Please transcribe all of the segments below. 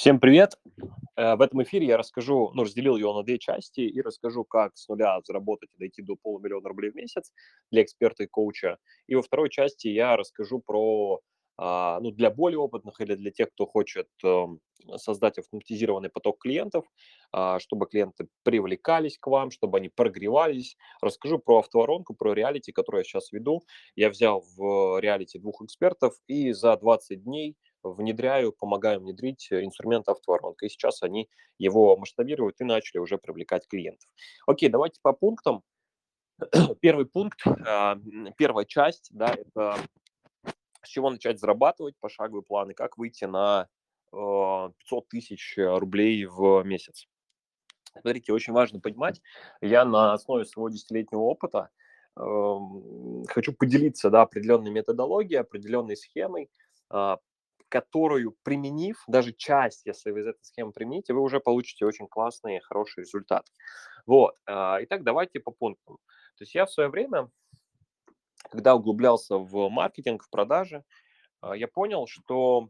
Всем привет! Э, в этом эфире я расскажу, ну, разделил его на две части и расскажу, как с нуля заработать и дойти до полумиллиона рублей в месяц для эксперта и коуча. И во второй части я расскажу про, а, ну, для более опытных или для тех, кто хочет эм, создать автоматизированный поток клиентов, а, чтобы клиенты привлекались к вам, чтобы они прогревались. Расскажу про автоворонку, про реалити, которую я сейчас веду. Я взял в реалити двух экспертов и за 20 дней – внедряю, помогаю внедрить э, инструмент автоворонка. И сейчас они его масштабируют и начали уже привлекать клиентов. Окей, давайте по пунктам. Первый пункт, а, первая часть, да, это с чего начать зарабатывать, пошаговый план и как выйти на 500 э, тысяч рублей в месяц. Смотрите, очень важно понимать, я на основе своего десятилетнего опыта э, хочу поделиться да, определенной методологией, определенной схемой, а, которую применив, даже часть, если вы из этой схемы примените, вы уже получите очень классный, хороший результат. Вот. А, итак, давайте по пунктам. То есть я в свое время, когда углублялся в маркетинг, в продажи, а, я понял, что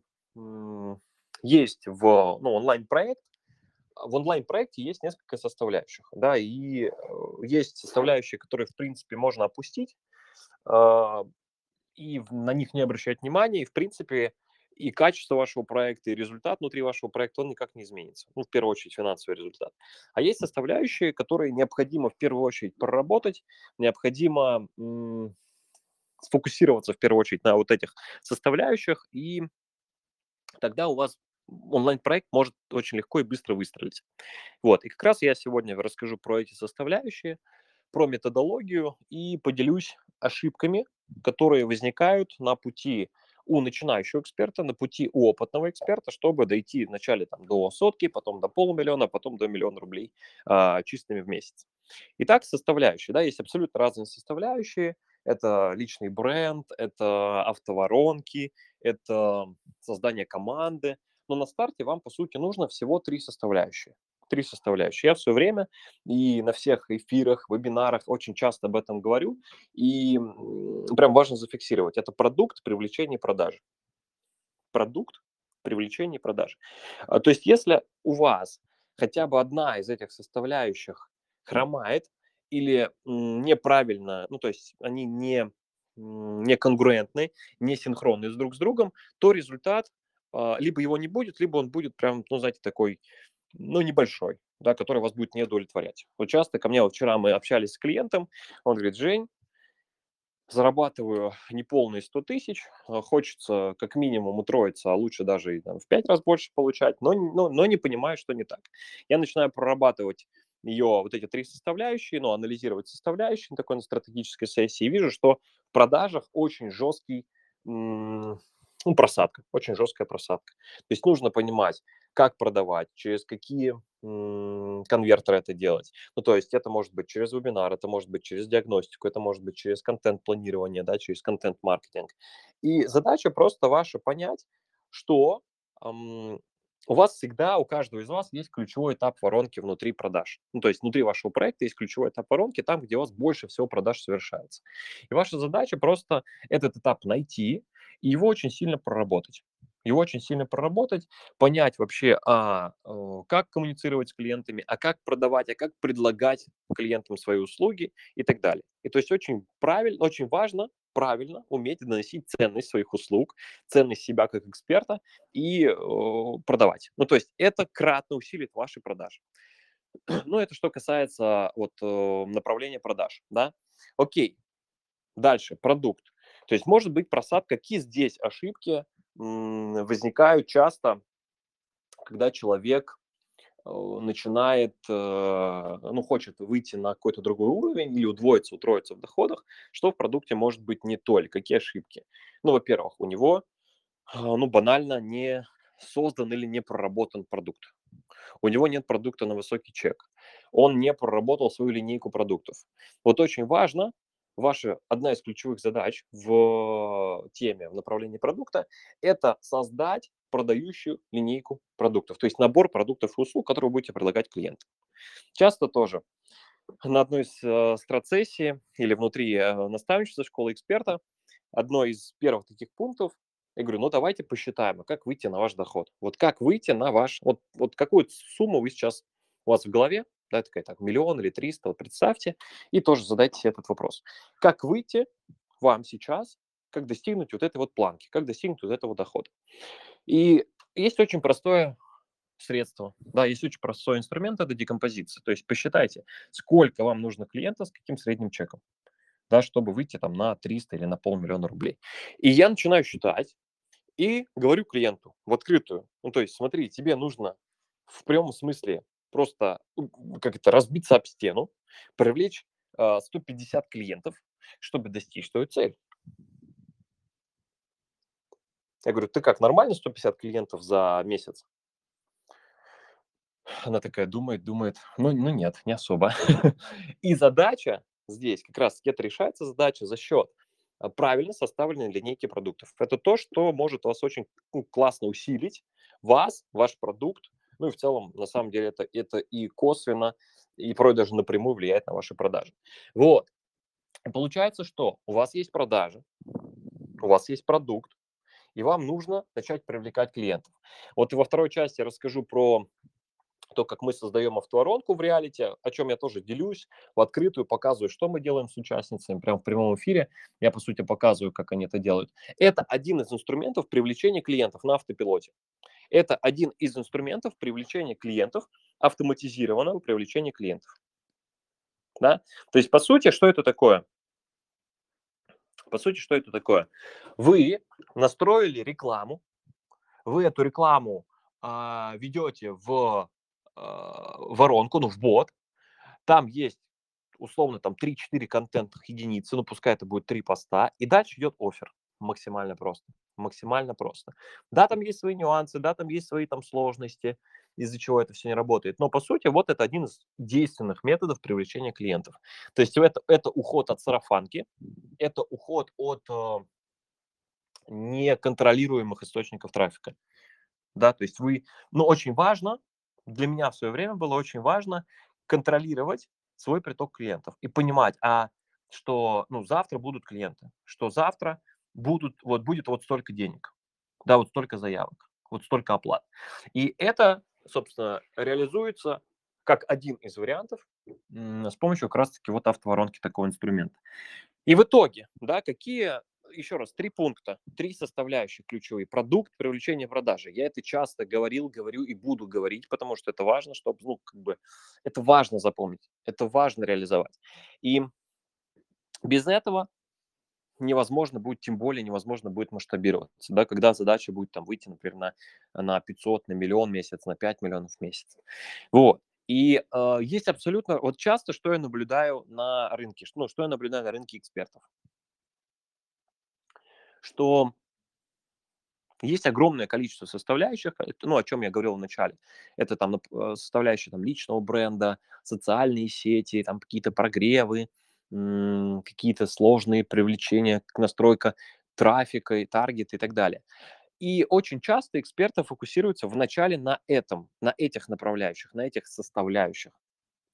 есть в ну, онлайн-проект, в онлайн-проекте есть несколько составляющих, да, и э, есть составляющие, которые, в принципе, можно опустить, а, и на них не обращать внимания, и, в принципе, и качество вашего проекта, и результат внутри вашего проекта, он никак не изменится. Ну, в первую очередь, финансовый результат. А есть составляющие, которые необходимо в первую очередь проработать, необходимо м- сфокусироваться в первую очередь на вот этих составляющих, и тогда у вас онлайн-проект может очень легко и быстро выстрелить. Вот, и как раз я сегодня расскажу про эти составляющие, про методологию и поделюсь ошибками, которые возникают на пути у начинающего эксперта, на пути у опытного эксперта, чтобы дойти вначале там, до сотки, потом до полумиллиона, потом до миллиона рублей а, чистыми в месяц. Итак, составляющие. Да, есть абсолютно разные составляющие. Это личный бренд, это автоворонки, это создание команды. Но на старте вам, по сути, нужно всего три составляющие три составляющие. Я все время и на всех эфирах, вебинарах очень часто об этом говорю, и прям важно зафиксировать. Это продукт привлечения продажи. Продукт привлечения продажи. А, то есть если у вас хотя бы одна из этих составляющих хромает или неправильно, ну то есть они не не конгруентны, не синхронны друг с другом, то результат а, либо его не будет, либо он будет прям, ну, знаете, такой ну, небольшой, да, который вас будет не удовлетворять. Вот часто ко мне, вот вчера мы общались с клиентом, он говорит, Жень, зарабатываю неполные 100 тысяч, а хочется как минимум утроиться, а лучше даже там, в 5 раз больше получать, но, но, но не понимаю, что не так. Я начинаю прорабатывать ее вот эти три составляющие, ну, анализировать составляющие на такой на стратегической сессии, и вижу, что в продажах очень жесткий, ну, просадка, очень жесткая просадка. То есть нужно понимать, как продавать, через какие конвертеры это делать. Ну, то есть это может быть через вебинар, это может быть через диагностику, это может быть через контент-планирование, да, через контент-маркетинг. И задача просто ваша понять, что эм, у вас всегда, у каждого из вас есть ключевой этап воронки внутри продаж. Ну, то есть внутри вашего проекта есть ключевой этап воронки, там, где у вас больше всего продаж совершается. И ваша задача просто этот этап найти и его очень сильно проработать его очень сильно проработать, понять вообще, а, как коммуницировать с клиентами, а как продавать, а как предлагать клиентам свои услуги и так далее. И то есть очень правильно, очень важно правильно уметь доносить ценность своих услуг, ценность себя как эксперта и э, продавать. Ну, то есть это кратно усилит ваши продажи. Ну, это что касается вот э, направления продаж, да. Окей, дальше, продукт. То есть может быть просадка, какие здесь ошибки возникают часто, когда человек начинает, э, ну, хочет выйти на какой-то другой уровень или удвоиться, утроиться в доходах, что в продукте может быть не то, или какие ошибки. Ну, во-первых, у него, а, ну, банально не создан или не проработан продукт. У него нет продукта на высокий чек. Он не проработал свою линейку продуктов. Вот очень важно ваша одна из ключевых задач в теме, в направлении продукта, это создать продающую линейку продуктов, то есть набор продуктов и услуг, которые вы будете предлагать клиентам. Часто тоже на одной из э, страцессий или внутри э, наставничества школы эксперта одно из первых таких пунктов Я говорю, ну давайте посчитаем, а как выйти на ваш доход. Вот как выйти на ваш, вот, вот какую сумму вы сейчас у вас в голове, да, такая так, миллион или триста, вот представьте, и тоже задайте себе этот вопрос. Как выйти вам сейчас, как достигнуть вот этой вот планки, как достигнуть вот этого дохода. И есть очень простое средство, да, есть очень простой инструмент, это декомпозиция. То есть посчитайте, сколько вам нужно клиента с каким средним чеком, да, чтобы выйти там на 300 или на полмиллиона рублей. И я начинаю считать и говорю клиенту в открытую, ну, то есть смотри, тебе нужно в прямом смысле просто как это, разбиться об стену, привлечь э, а, 150 клиентов, чтобы достичь твою цель. Я говорю, ты как, нормально 150 клиентов за месяц? Она такая думает, думает, ну, ну нет, не особо. И задача здесь, как раз это решается задача за счет а, правильно составленной линейки продуктов. Это то, что может вас очень ну, классно усилить, вас, ваш продукт, ну и в целом, на самом деле, это, это и косвенно, и порой даже напрямую влияет на ваши продажи. Вот. получается, что у вас есть продажи, у вас есть продукт, и вам нужно начать привлекать клиентов. Вот и во второй части я расскажу про то, как мы создаем автоворонку в реалити, о чем я тоже делюсь, в открытую показываю, что мы делаем с участницами, прямо в прямом эфире. Я, по сути, показываю, как они это делают. Это один из инструментов привлечения клиентов на автопилоте. Это один из инструментов привлечения клиентов, автоматизированного привлечения клиентов. Да? То есть, по сути, что это такое? По сути, что это такое? Вы настроили рекламу, вы эту рекламу а, ведете в а, воронку, ну, в бот, там есть условно там 3-4 контентных единицы, ну, пускай это будет 3 поста, и дальше идет офер максимально просто. Максимально просто. Да, там есть свои нюансы, да, там есть свои там сложности, из-за чего это все не работает. Но, по сути, вот это один из действенных методов привлечения клиентов. То есть это, это уход от сарафанки, это уход от э, неконтролируемых источников трафика. Да, то есть вы, ну, очень важно, для меня в свое время было очень важно контролировать свой приток клиентов и понимать, а что, ну, завтра будут клиенты, что завтра будут, вот будет вот столько денег, да, вот столько заявок, вот столько оплат. И это, собственно, реализуется как один из вариантов с помощью как раз-таки вот автоворонки такого инструмента. И в итоге, да, какие, еще раз, три пункта, три составляющие ключевые. Продукт, привлечение продажи. Я это часто говорил, говорю и буду говорить, потому что это важно, чтобы, ну, как бы, это важно запомнить, это важно реализовать. И без этого невозможно будет, тем более невозможно будет масштабироваться, да, когда задача будет там выйти, например, на, на 500, на миллион в месяц, на 5 миллионов в месяц. Вот. И э, есть абсолютно, вот часто, что я наблюдаю на рынке, ну, что я наблюдаю на рынке экспертов, что есть огромное количество составляющих, ну, о чем я говорил в начале. Это там э, составляющие там, личного бренда, социальные сети, там какие-то прогревы, какие-то сложные привлечения, настройка трафика и таргет и так далее. И очень часто эксперты фокусируются вначале на этом, на этих направляющих, на этих составляющих.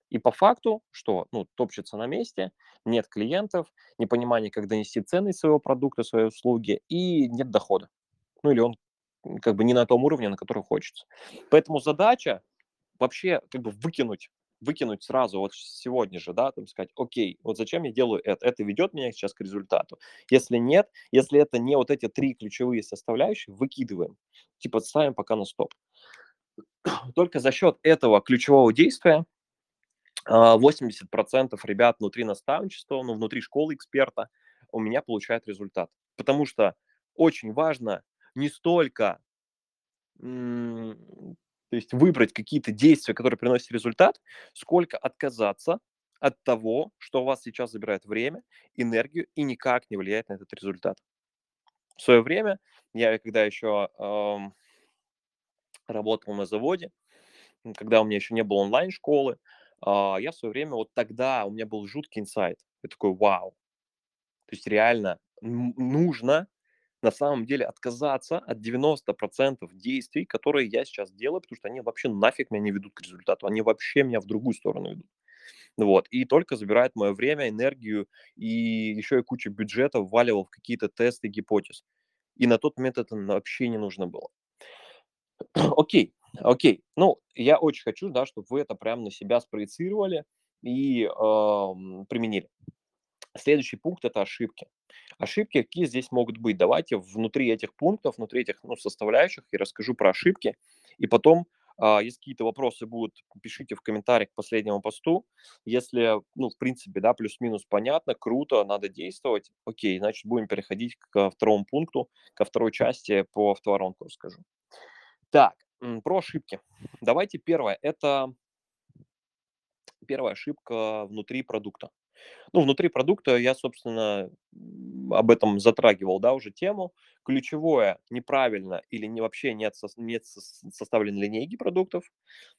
И по факту, что ну, топчется на месте, нет клиентов, непонимание, как донести ценность своего продукта, своей услуги, и нет дохода. Ну или он как бы не на том уровне, на который хочется. Поэтому задача вообще как бы выкинуть выкинуть сразу вот сегодня же, да, там сказать, окей, вот зачем я делаю это, это ведет меня сейчас к результату. Если нет, если это не вот эти три ключевые составляющие, выкидываем, типа ставим пока на стоп. Только за счет этого ключевого действия 80% а, ребят внутри наставничества, ну, внутри школы эксперта у меня получают результат. Потому что очень важно не столько то есть выбрать какие-то действия, которые приносят результат, сколько отказаться от того, что у вас сейчас забирает время, энергию и никак не влияет на этот результат. В свое время, я когда еще эм, работал на заводе, когда у меня еще не было онлайн-школы, э, я в свое время, вот тогда у меня был жуткий инсайт. Я такой, вау. То есть реально нужно на самом деле отказаться от 90% действий, которые я сейчас делаю, потому что они вообще нафиг меня не ведут к результату, они вообще меня в другую сторону ведут. Вот, и только забирает мое время, энергию, и еще и кучу бюджета вваливал в какие-то тесты, гипотез. И на тот момент это вообще не нужно было. Окей, окей. Ну, я очень хочу, да, чтобы вы это прям на себя спроецировали и эм, применили. Следующий пункт– это ошибки. Ошибки какие здесь могут быть? Давайте внутри этих пунктов, внутри этих ну, составляющих я расскажу про ошибки, и потом а, если какие-то вопросы будут, пишите в комментариях к последнему посту. Если, ну, в принципе, да, плюс-минус понятно, круто, надо действовать, окей, значит, будем переходить ко второму пункту, ко второй части по автоворонку расскажу. Так, про ошибки. Давайте первое. Это первая ошибка внутри продукта. Ну, внутри продукта я, собственно, об этом затрагивал, да, уже тему. Ключевое неправильно или не, вообще нет, нет составленной линейки продуктов,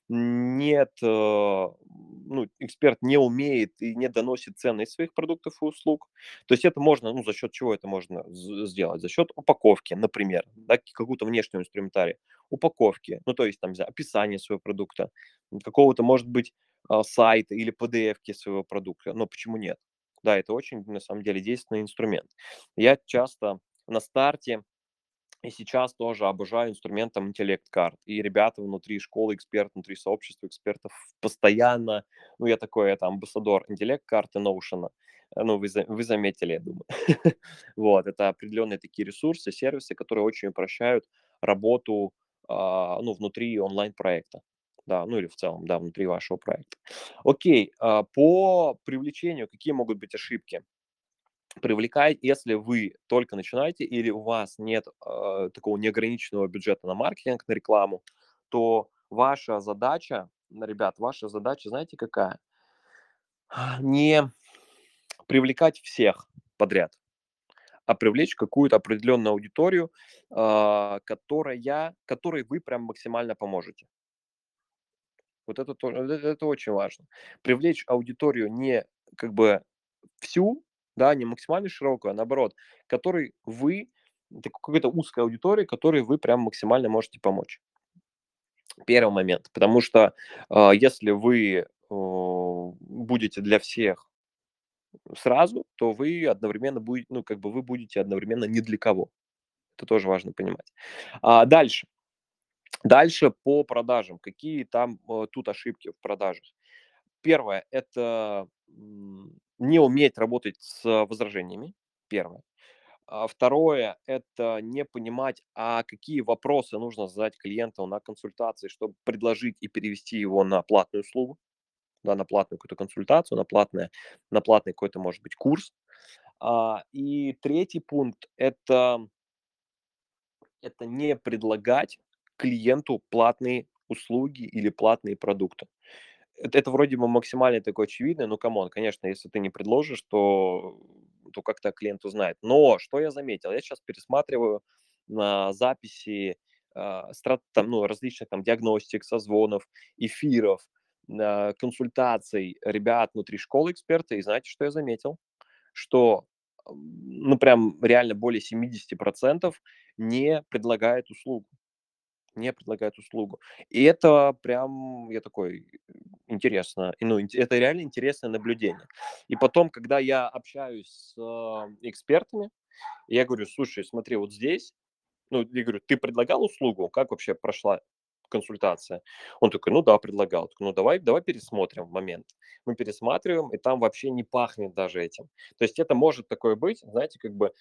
нет, э, ну, эксперт не умеет и не доносит ценность своих продуктов и услуг. То есть это можно, ну, за счет чего это можно сделать? За счет упаковки, например, да, какого-то внешнего инструментария. Упаковки, ну, то есть там описание своего продукта, какого-то, может быть, а, сайта или PDF своего продукта. Но почему нет? Да, это очень, на самом деле, действенный инструмент. Я часто на старте и сейчас тоже обожаю инструментом интеллект-карт. И ребята внутри школы экспертов, внутри сообщества экспертов постоянно, ну, я такой, это амбассадор интеллект-карты Notion. Ну, вы, вы заметили, я думаю. вот, это определенные такие ресурсы, сервисы, которые очень упрощают работу, а, ну, внутри онлайн-проекта да, ну или в целом, да, внутри вашего проекта. Окей, а, по привлечению какие могут быть ошибки? Привлекать, если вы только начинаете или у вас нет э, такого неограниченного бюджета на маркетинг, на рекламу, то ваша задача, ребят, ваша задача, знаете, какая? Не привлекать всех подряд, а привлечь какую-то определенную аудиторию, э, которая, которой вы прям максимально поможете. Вот это тоже, это, очень важно. Привлечь аудиторию не как бы всю, да, не максимально широкую, а наоборот, которой вы, какой-то узкой аудитории, которой вы прям максимально можете помочь. Первый момент, потому что э, если вы э, будете для всех сразу, то вы одновременно будете, ну, как бы вы будете одновременно не для кого. Это тоже важно понимать. А дальше. Дальше по продажам. Какие там э, тут ошибки в продажах? Первое– это не уметь работать с возражениями. Первое. А второе– это не понимать, а какие вопросы нужно задать клиенту на консультации, чтобы предложить и перевести его на платную услугу, да, на платную какую-то консультацию, на, платное, на платный какой-то, может быть, курс. А, и третий пункт– это, это не предлагать клиенту платные услуги или платные продукты. Это, это вроде бы максимально такое очевидное, но come on, конечно, если ты не предложишь, то, то как-то клиент узнает. Но что я заметил? Я сейчас пересматриваю на записи э, страт, там, ну, различных там диагностик, созвонов, эфиров, э, консультаций ребят внутри школы эксперта, и знаете, что я заметил? Что ну, прям реально более 70% не предлагает услугу не предлагает услугу. И это прям, я такой, интересно, ну, это реально интересное наблюдение. И потом, когда я общаюсь с экспертами, я говорю, слушай, смотри, вот здесь, ну, я говорю, ты предлагал услугу, как вообще прошла консультация? Он такой, ну да, предлагал. Такой, ну давай, давай пересмотрим момент. Мы пересматриваем, и там вообще не пахнет даже этим. То есть это может такое быть, знаете, как бы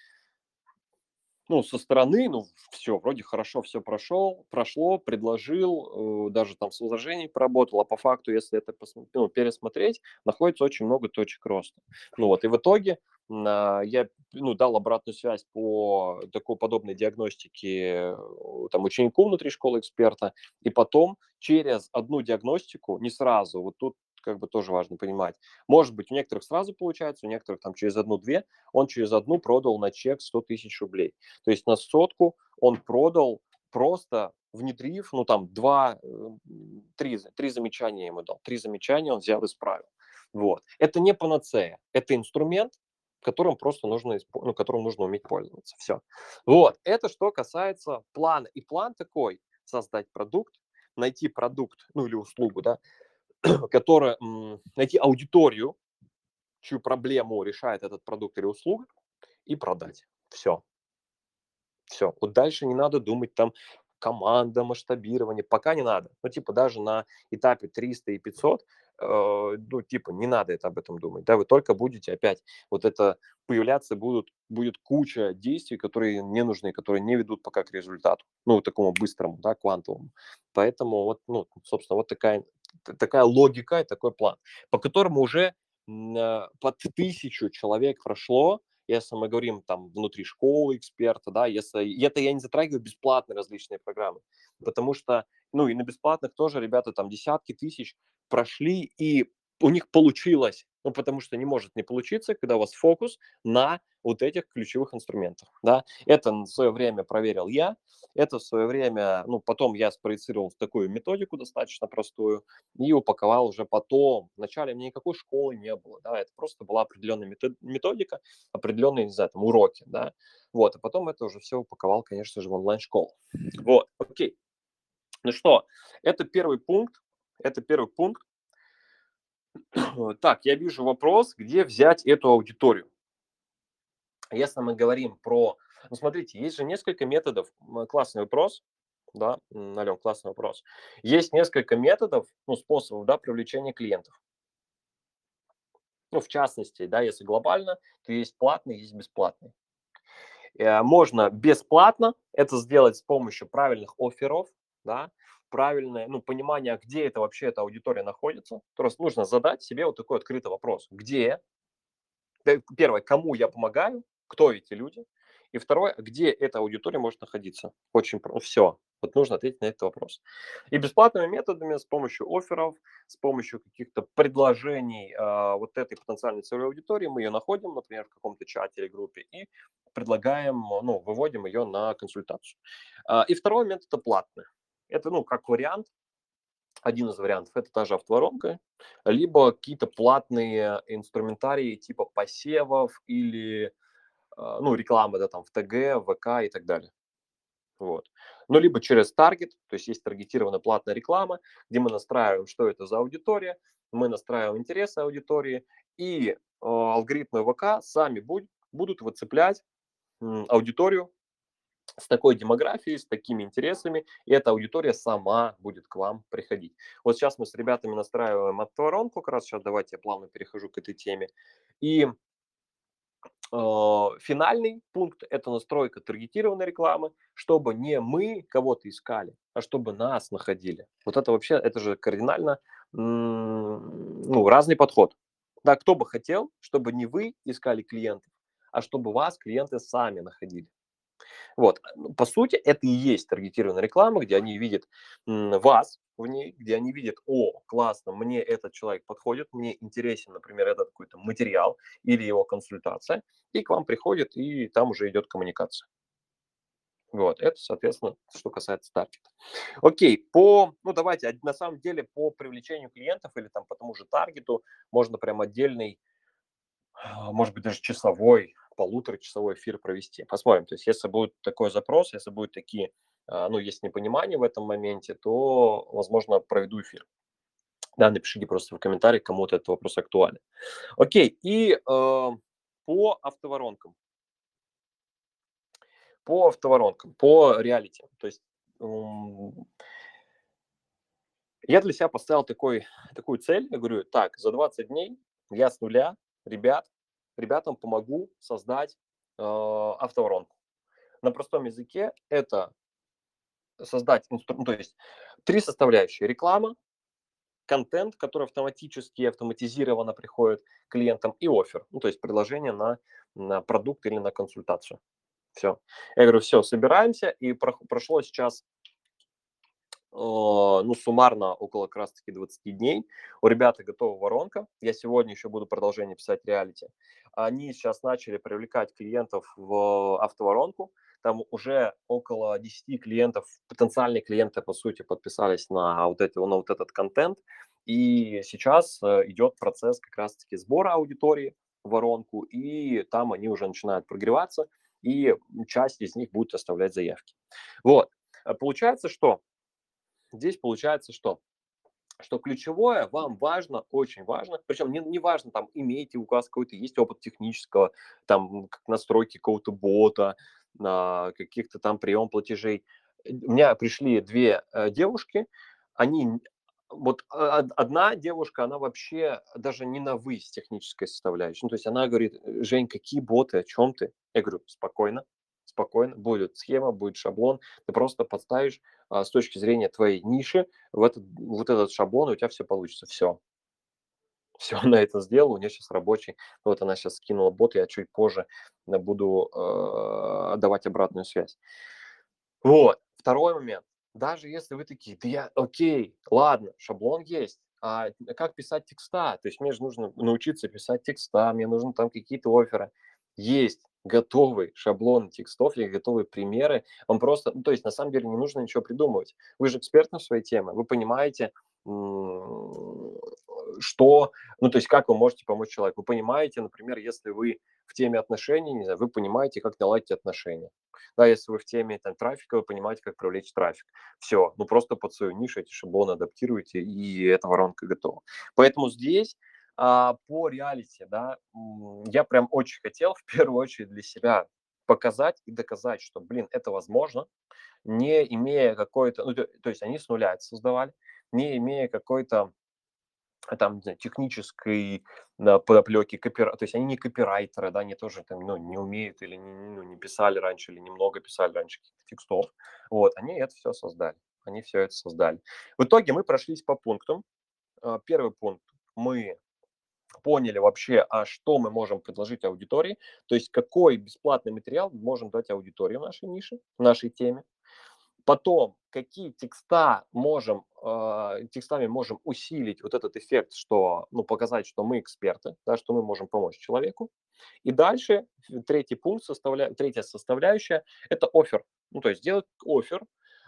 ну, со стороны, ну, все, вроде хорошо все прошел, прошло, предложил, э, даже там с возражением поработал, а по факту, если это посмотри, ну, пересмотреть, находится очень много точек роста. Ну вот, и в итоге я ну, дал обратную связь по такой подобной диагностике э, там, ученику внутри школы эксперта, и потом через одну диагностику, не сразу, вот тут как бы тоже важно понимать. Может быть, у некоторых сразу получается, у некоторых там через одну-две, он через одну продал на чек 100 тысяч рублей. То есть на сотку он продал просто внедрив, ну там два, э, три, три замечания ему дал, три замечания он взял и исправил. Вот. Это не панацея, это инструмент, которым просто нужно, ну, которым нужно уметь пользоваться. Все. Вот. Это что касается плана. И план такой, создать продукт, найти продукт, ну или услугу, да, которая, найти аудиторию, чью проблему решает этот продукт или услуга, и продать. Все. Все. Вот дальше не надо думать там команда, масштабирование, пока не надо. Ну, типа, даже на этапе 300 и 500, э, ну, типа, не надо это об этом думать, да, вы только будете опять вот это появляться будут, будет куча действий, которые не нужны, которые не ведут пока к результату, ну, такому быстрому, да, квантовому. Поэтому вот, ну, собственно, вот такая, такая логика и такой план, по которому уже э, под тысячу человек прошло, если мы говорим там внутри школы эксперта, да, если это я не затрагиваю бесплатные различные программы, потому что, ну и на бесплатных тоже ребята там десятки тысяч прошли и у них получилось, ну, потому что не может не получиться, когда у вас фокус на вот этих ключевых инструментах, да. Это в свое время проверил я, это в свое время, ну, потом я спроецировал такую методику достаточно простую и упаковал уже потом. Вначале мне никакой школы не было, да, это просто была определенная методика, определенные, не знаю, там, уроки, да, вот, а потом это уже все упаковал, конечно же, в онлайн-школу. Вот, окей. Ну что, это первый пункт, это первый пункт. Так, я вижу вопрос, где взять эту аудиторию. Если мы говорим про... Ну, смотрите, есть же несколько методов. Классный вопрос. Да, Ален, классный вопрос. Есть несколько методов, ну, способов, да, привлечения клиентов. Ну, в частности, да, если глобально, то есть платный, есть бесплатный. Э, можно бесплатно это сделать с помощью правильных офферов, да, правильное ну, понимание, а где это вообще эта аудитория находится. То есть нужно задать себе вот такой открытый вопрос. Где? Первое, кому я помогаю, кто эти люди? И второе, где эта аудитория может находиться? Очень просто. Все. Вот нужно ответить на этот вопрос. И бесплатными методами, с помощью офферов, с помощью каких-то предложений э, вот этой потенциальной целевой аудитории, мы ее находим, например, в каком-то чате или группе, и предлагаем, ну, выводим ее на консультацию. Э, и второй метод – это платный. Это, ну, как вариант, один из вариантов – это та же автоворонка, либо какие-то платные инструментарии типа посевов или, а, ну, рекламы, да, там, в ТГ, ВК и так далее. Вот. Ну, либо через таргет, то есть есть таргетированная платная реклама, где мы настраиваем, что это за аудитория, мы настраиваем интересы аудитории, и э, алгоритмы ВК сами будь, будут выцеплять э, аудиторию с такой демографией, с такими интересами, и эта аудитория сама будет к вам приходить. Вот сейчас мы с ребятами настраиваем автоворонку, как раз сейчас давайте я плавно перехожу к этой теме. И э, финальный пункт – это настройка таргетированной рекламы, чтобы не мы кого-то искали, а чтобы нас находили. Вот это вообще, это же кардинально ну, разный подход. Да, кто бы хотел, чтобы не вы искали клиентов, а чтобы вас клиенты сами находили. Вот, ну, по сути, это и есть таргетированная реклама, где они видят вас в ней, где они видят, о, классно, мне этот человек подходит, мне интересен, например, этот какой-то материал или его консультация, и к вам приходит, и там уже идет коммуникация. Вот, это, соответственно, что касается таргета. Окей, по, ну давайте, на самом деле по привлечению клиентов или там по тому же таргету можно прям отдельный, а, может быть, даже часовой полуторачасовой эфир провести. Посмотрим. То есть, если будет такой запрос, если будут такие, а, ну, есть непонимание в этом моменте, то, возможно, проведу эфир. Да, напишите просто в комментариях, кому-то этот вопрос актуален. Окей, и э, по автоворонкам. По автоворонкам, по реалити. То есть я для себя поставил такой, такую цель. Я говорю, так, за 20 дней я с нуля, ребят, ребятам помогу создать э, автоворонку. На простом языке это создать инструмент, ну, то есть три составляющие. Реклама, контент, который автоматически и автоматизированно приходит клиентам, и офер, ну, то есть предложение на, на продукт или на консультацию. Все. Я говорю, все, собираемся, и прошло сейчас ну, суммарно около как раз-таки 20 дней. У ребят готова воронка. Я сегодня еще буду продолжение писать реалити. Они сейчас начали привлекать клиентов в автоворонку. Там уже около 10 клиентов, потенциальные клиенты, по сути, подписались на вот, эти, на вот этот контент. И сейчас э, идет процесс как раз-таки сбора аудитории в воронку, и там они уже начинают прогреваться, и часть из них будет оставлять заявки. Вот. Э, получается, что здесь получается что? Что ключевое вам важно, очень важно, причем не, не важно, там, имеете у вас какой-то, есть опыт технического, там, настройки какого-то бота, каких-то там прием платежей. У меня пришли две э, девушки, они вот а, одна девушка, она вообще даже не на «вы» с технической составляющей. Ну, то есть она говорит, Жень, какие боты, о чем ты? Я говорю, спокойно, спокойно, будет схема, будет шаблон, ты просто подставишь а, с точки зрения твоей ниши в этот, вот этот шаблон, и у тебя все получится, все. Все, она это сделала, у нее сейчас рабочий. Вот она сейчас скинула бот, я чуть позже э, буду э, давать обратную связь. Вот, второй момент даже если вы такие, да я, окей, ладно, шаблон есть, а как писать текста? То есть мне же нужно научиться писать текста, мне нужны там какие-то оферы. Есть готовый шаблон текстов, есть готовые примеры. Он просто, ну, то есть на самом деле не нужно ничего придумывать. Вы же эксперт на своей теме, вы понимаете, что, ну, то есть как вы можете помочь человеку. Вы понимаете, например, если вы в теме отношений, не знаю, вы понимаете, как наладить отношения. Да, если вы в теме там, трафика, вы понимаете, как привлечь трафик. Все, ну просто под свою нишу эти шаблоны адаптируете, и эта воронка готова. Поэтому здесь а, по реалити, да, я прям очень хотел в первую очередь для себя показать и доказать, что, блин, это возможно, не имея какой-то, ну, то, то есть они с нуля это создавали, не имея какой-то там, не знаю, технической да, подоплеки, копира... то есть они не копирайтеры, да, они тоже там, ну, не умеют или не, ну, не писали раньше, или немного писали раньше текстов. Вот, они это все создали, они все это создали. В итоге мы прошлись по пунктам. А, первый пункт, мы поняли вообще, а что мы можем предложить аудитории, то есть какой бесплатный материал мы можем дать аудитории в нашей нише, в нашей теме. Потом, какие текста можем, э, текстами можем усилить вот этот эффект, что, ну, показать, что мы эксперты, да, что мы можем помочь человеку. И дальше третий пункт, составля... третья составляющая – это офер. Ну, то есть сделать офер,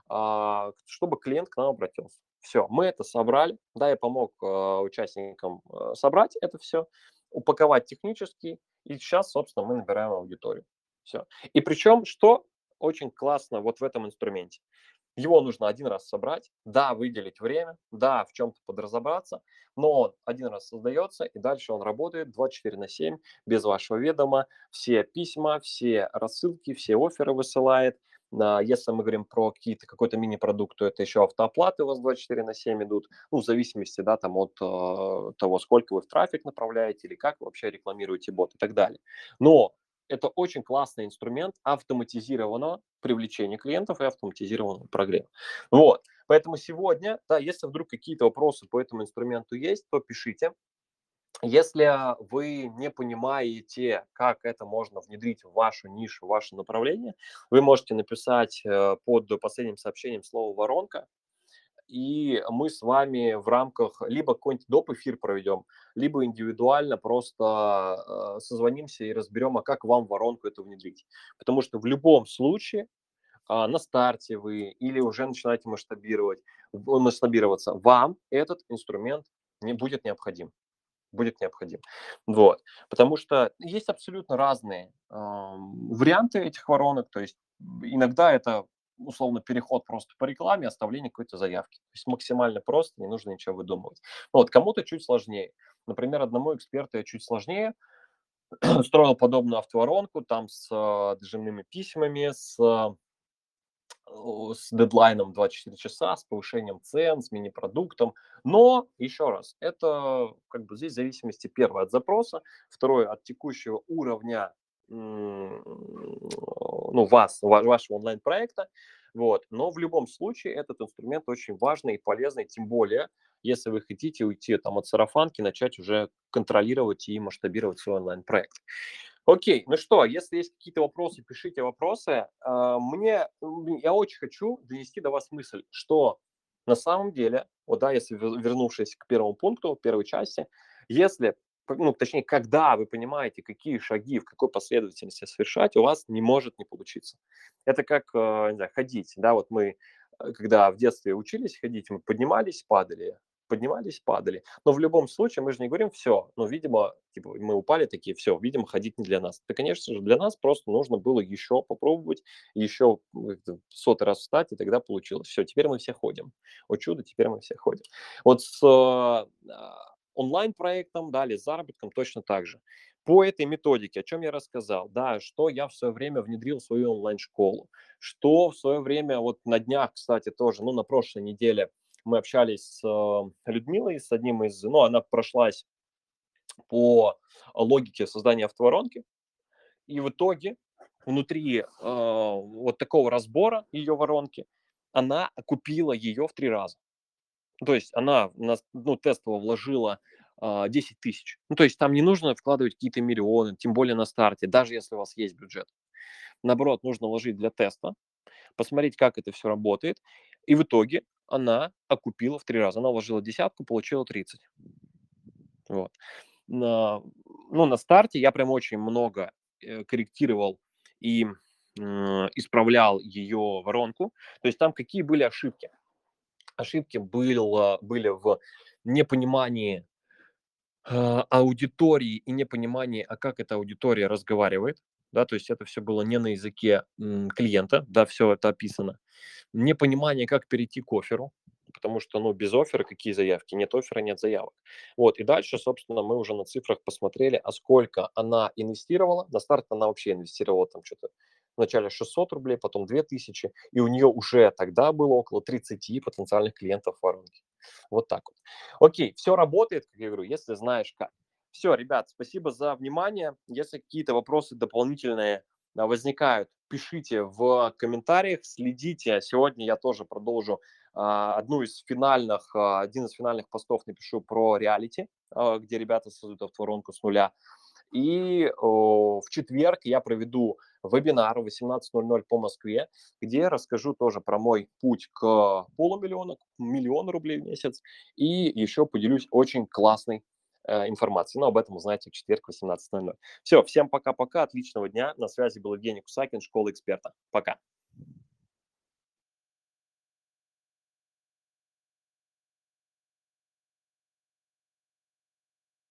чтобы клиент к нам обратился. Все, мы это собрали, да, я помог э, участникам э, собрать это все, упаковать технически, и сейчас, собственно, мы набираем аудиторию. Все. И причем, что очень классно вот в этом инструменте. Его нужно один раз собрать, да, выделить время, да, в чем-то подразобраться, но он один раз создается, и дальше он работает 24 на 7, без вашего ведома. Все письма, все рассылки, все оферы высылает. Если мы говорим про какие-то, какой-то мини-продукт, то это еще автооплаты у вас 24 на 7 идут, ну, в зависимости, да, там от э, того, сколько вы в трафик направляете или как вы вообще рекламируете бот и так далее. Но это очень классный инструмент автоматизированного привлечения клиентов и автоматизированного прогрева. Вот. Поэтому сегодня, да, если вдруг какие-то вопросы по этому инструменту есть, то пишите. Если вы не понимаете, как это можно внедрить в вашу нишу, в ваше направление, вы можете написать э, под последним сообщением слово «воронка», и мы с вами в рамках либо какой-нибудь доп. эфир проведем, либо индивидуально просто э, созвонимся и разберем, а как вам воронку это внедрить. Потому что в любом случае э, на старте вы или уже начинаете масштабировать, масштабироваться, вам этот инструмент не будет необходим будет необходим. Вот. Потому что есть абсолютно разные э, варианты этих воронок. То есть иногда это условно переход просто по рекламе, оставление какой-то заявки. То есть максимально просто, не нужно ничего выдумывать. Вот, кому-то чуть сложнее. Например, одному эксперту я чуть сложнее, строил подобную автоворонку, там с э, дожимными письмами, с, э, с дедлайном 24 часа, с повышением цен, с мини-продуктом. Но, еще раз, это как бы здесь зависимости, первое, от запроса, второе, от текущего уровня ну, вас, вашего онлайн-проекта. Вот. Но в любом случае этот инструмент очень важный и полезный, тем более, если вы хотите уйти там, от сарафанки, начать уже контролировать и масштабировать свой онлайн-проект. Окей, ну что, если есть какие-то вопросы, пишите вопросы. А, мне, я очень хочу донести до вас мысль, что на самом деле, вот да, если вернувшись к первому пункту, первой части, если ну, точнее, когда вы понимаете, какие шаги, в какой последовательности совершать, у вас не может не получиться. Это как, э, не знаю, ходить, да, вот мы, э, когда в детстве учились ходить, мы поднимались, падали, поднимались, падали. Но в любом случае мы же не говорим все, ну, видимо, типа мы упали такие, все, видимо, ходить не для нас. Да, конечно же, для нас просто нужно было еще попробовать, еще сотый раз встать, и тогда получилось. Все, теперь мы все ходим. О чудо, теперь мы все ходим. Вот с э, онлайн-проектом, да, или с заработком точно так же. по этой методике, о чем я рассказал, да, что я в свое время внедрил в свою онлайн-школу, что в свое время, вот на днях, кстати, тоже, ну, на прошлой неделе мы общались с э, Людмилой, с одним из, ну, она прошлась по логике создания автоворонки, и в итоге внутри э, вот такого разбора ее воронки она купила ее в три раза. То есть она ну, тестово вложила 10 а, тысяч. Ну, то есть там не нужно вкладывать какие-то миллионы, тем более на старте, даже если у вас есть бюджет. Наоборот, нужно вложить для теста, посмотреть, как это все работает. И в итоге она окупила в три раза. Она вложила десятку, получила 30. Вот. На, ну, на старте я прям очень много э, корректировал и э, исправлял ее воронку. То есть там какие были ошибки? Ошибки было, были в непонимании а, аудитории и непонимание, а как эта аудитория разговаривает, да, то есть это все было не на языке клиента, да, все это описано, непонимание, как перейти к оферу, потому что, ну, без оффера какие заявки? Нет оффера, нет заявок. Вот, и дальше, собственно, мы уже на цифрах посмотрели, а сколько она инвестировала. На старт она вообще инвестировала там что-то вначале 600 рублей, потом 2000, и у нее уже тогда было около 30 потенциальных клиентов в воронке. Вот так вот. Окей, все работает, как я говорю, если знаешь как. Все, ребят, спасибо за внимание. Если какие-то вопросы дополнительные а, возникают, пишите в комментариях, следите. Сегодня я тоже продолжу а, одну из финальных, а, один из финальных постов напишу про реалити, где ребята создают автоворонку с нуля. И в четверг я проведу вебинар в 18.00 по Москве, где расскажу тоже про мой путь к полумиллиона, к миллиону рублей в месяц. И еще поделюсь очень классной э, информацией. Но об этом узнаете в четверг в 18.00. Все, всем пока-пока, отличного дня. На связи был Евгений Кусакин, школа эксперта. Пока.